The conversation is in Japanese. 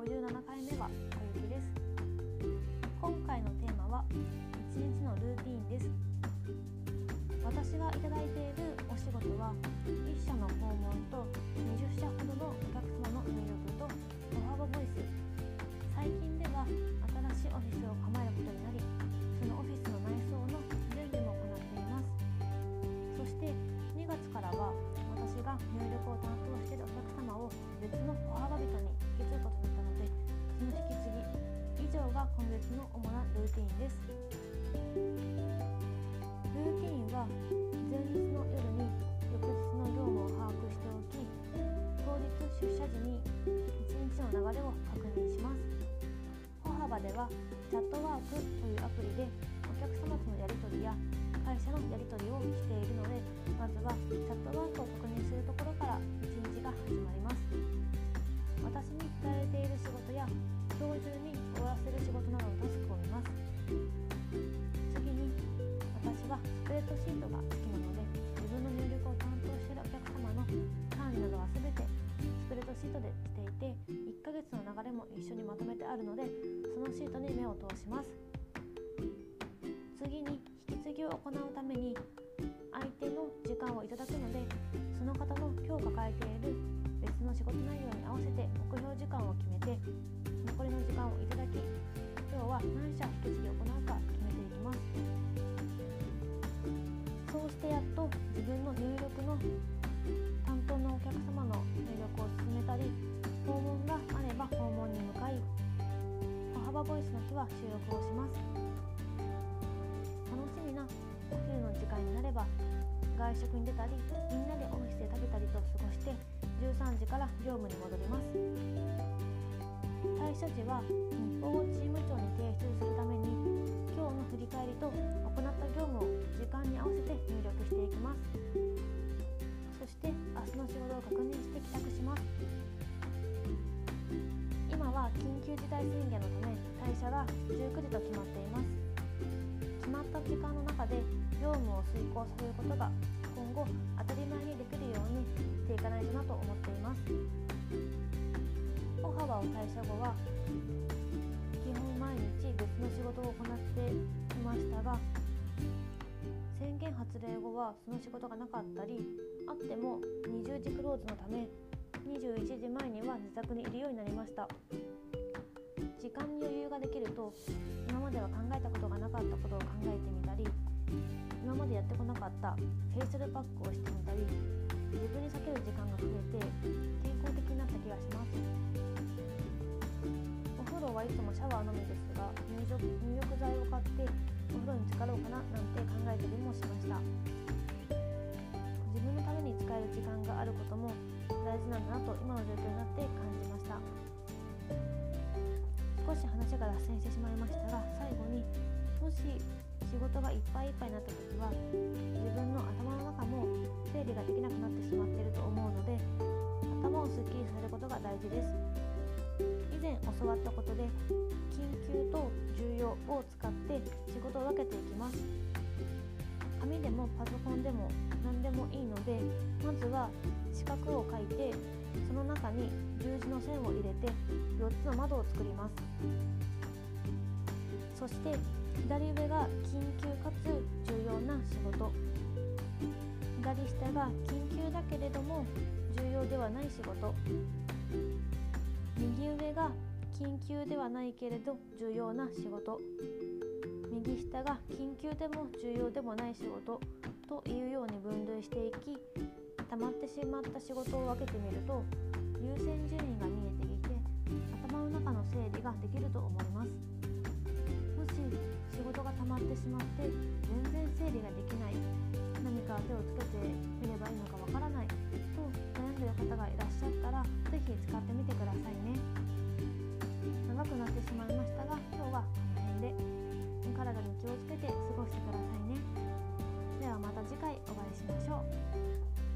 57回目は小雪です。今回のテーマは1日のルーティーンです。私がいただいているです。ルーティンは前日の夜に翌日の業務を把握しておき当日出社時に一日の流れを確認します。歩幅ではチャットワークというアプリでお客様とのやり取りや会社のやり取りをしているのでまずはチャットワークシートでしていて1ヶ月の流れも一緒にまとめてあるのでそのシートに目を通します。次に引き継ぎを行うために相手の時間をいただくのでその方の今日抱えている別の仕事内容に合わせて目標時間を決めて残りの時間を歩幅ボイスの日は収録をします。楽しみなお昼の時間になれば外食に出たりみんなでオフィスで食べたりと過ごして13時から業務に戻ります。退社時は日報をチーム長に提出するために今日の振り返りと行った業務を時間に合わせて入力していきます。そして明日の仕事を確認して帰宅します。今は緊急事態宣言のためと決まっています。決まった時間の中で業務を遂行させることが今後当たり前にできるようにしていかないとなと思っています。歩幅を退社後は基本毎日別の仕事を行っていましたが宣言発令後はその仕事がなかったりあっても20時クローズのため21時前には自宅にいるようになりました。時間に余裕ができるとまでは考えたことがなかったことを考えてみたり今までやってこなかったフェイスルパックをしてみたり自分に割ける時間が増えて健康的になった気がします。お風呂はいつもシャワーのみですが入浴入浴剤を買ってお風呂に浸かろうかななんて考えたりもしました。自分のために使える時間があることも大事なんだなと今の状況になって感じました。少し話が脱線してしまいましたが最後にもし仕事がいっぱいいっぱいになった時は自分の頭の中も整理ができなくなってしまっていると思うので頭をすっきりさせることが大事です。以前教わったことで緊急と重要を使って仕事を分けていきます。紙でもパソコンでも何でもいいのでまずは四角を書いてその中に十字の線を入れて4つの窓を作ります。そして左上が緊急かつ重要な仕事。左下が緊急だけれども重要ではない仕事。右上が緊急ではないけれど重要な仕事。右下が緊急でも重要でもない仕事。というように分類していき溜まってしまった仕事を分けてみると優先順位が見えてきて頭の中の整理ができると思います。もし仕事が溜まってしまって全然整理ができない何か手をつけてみればいいのかわからないと悩んでる方がいらっしゃったら是非使ってみてくださいね。長くなってしまいましたが今日はこの辺で体に気をつけて過ごしてくださいね。ではまた次回お会いしましょう。